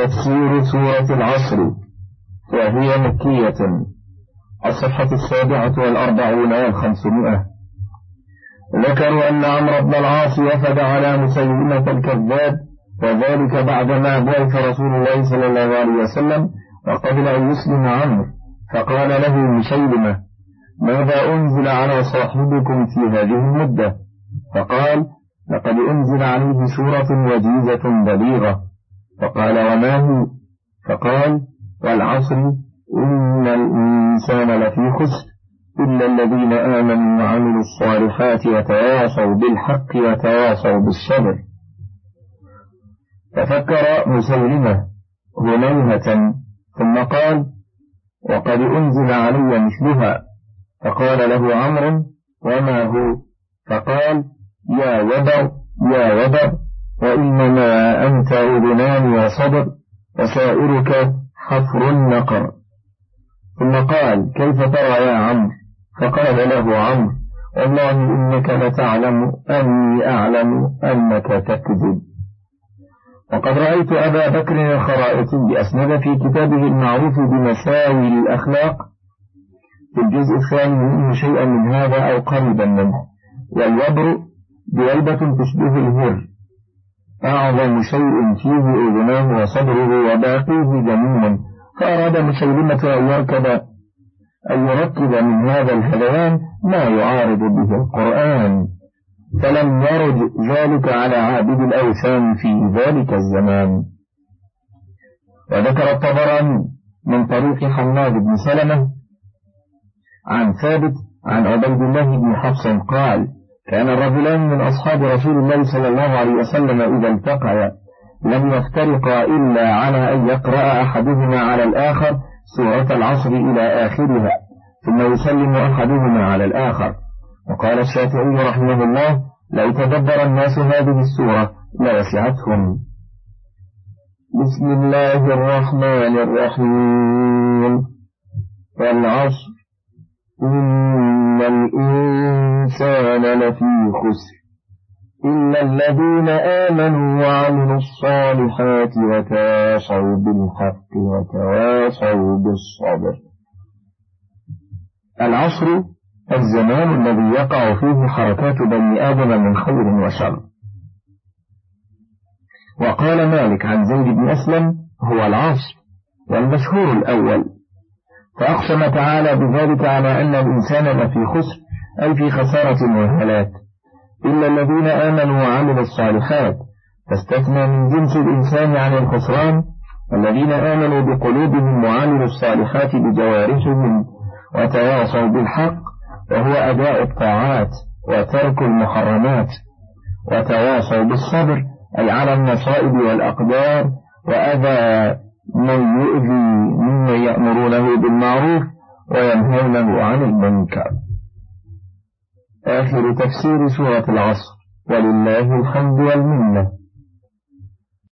تفسير سورة العصر وهي مكية الصفحة السابعة والأربعون والخمسمائة. ذكروا أن عمرو بن العاص وفد على مسيلمة الكذاب وذلك بعدما بعث رسول الله صلى الله عليه وسلم وقبل أن يسلم عمرو فقال له مسيلمة ماذا أنزل على صاحبكم في هذه المدة؟ فقال لقد أنزل عليه سورة وجيزة بليغة. فقال وما هي فقال والعصر إن الإنسان لفي خسر إلا الذين آمنوا وعملوا الصالحات وتواصوا بالحق وتواصوا بالصبر. تفكر مسيلمة هنيهة ثم قال وقد أنزل علي مثلها. فقال له عمرو وما هو؟ فقال يا وبر يا وبر. وإنما أنت أذنان وصبر وسائرك حفر النقر. ثم قال كيف ترى يا عمرو؟ فقال له عمرو والله إنك لتعلم أني أعلم أنك تكذب. وقد رأيت أبا بكر الخرائطي أسند في كتابه المعروف بمساوي الأخلاق. في الجزء الثاني منه شيئا من هذا أو قريبا منه. والوبر بويبة تشبه الهر. أعظم شيء فيه أذناه وصدره وباقيه جميل فأراد مسلمة أن يركب أن يركب من هذا الهذيان ما يعارض به القرآن. فلم يرد ذلك على عابد الأوثان في ذلك الزمان. وذكر الطبراني من طريق حماد بن سلمة عن ثابت عن عبيد الله بن حفص قال كان الرجلان من أصحاب رسول الله صلى الله عليه وسلم إذا التقيا لم يفترقا إلا على أن يقرأ أحدهما على الآخر سورة العصر إلى آخرها ثم يسلم أحدهما على الآخر. وقال الشافعي رحمه الله لو تدبر الناس هذه السورة لوسعتهم بسم الله الرحمن الرحيم. والعصر إن الإنسان لفي خسر إلا الذين آمنوا وعملوا الصالحات وتواصوا بالحق وتواصوا بالصبر العصر الزمان الذي يقع فيه حركات بني آدم من خير وشر. وقال مالك عن زيد بن أسلم هو العصر والمشهور الأول. فأقسم تعالى بذلك على أن الإنسان لفي خسر أي في خسارة وهلاك إلا الذين آمنوا وعملوا الصالحات فاستثنى من جنس الإنسان عن الخسران. الذين آمنوا بقلوبهم وعملوا الصالحات بجوارحهم وتواصوا بالحق وهو أداء الطاعات وترك المحرمات. وتواصوا بالصبر أي على المصائب والأقدار وأذى من يؤذي ممن يأمرونه بالمعروف وينهونه عن المنكر. آخر تفسير سورة العصر. ولله الحمد والمنة.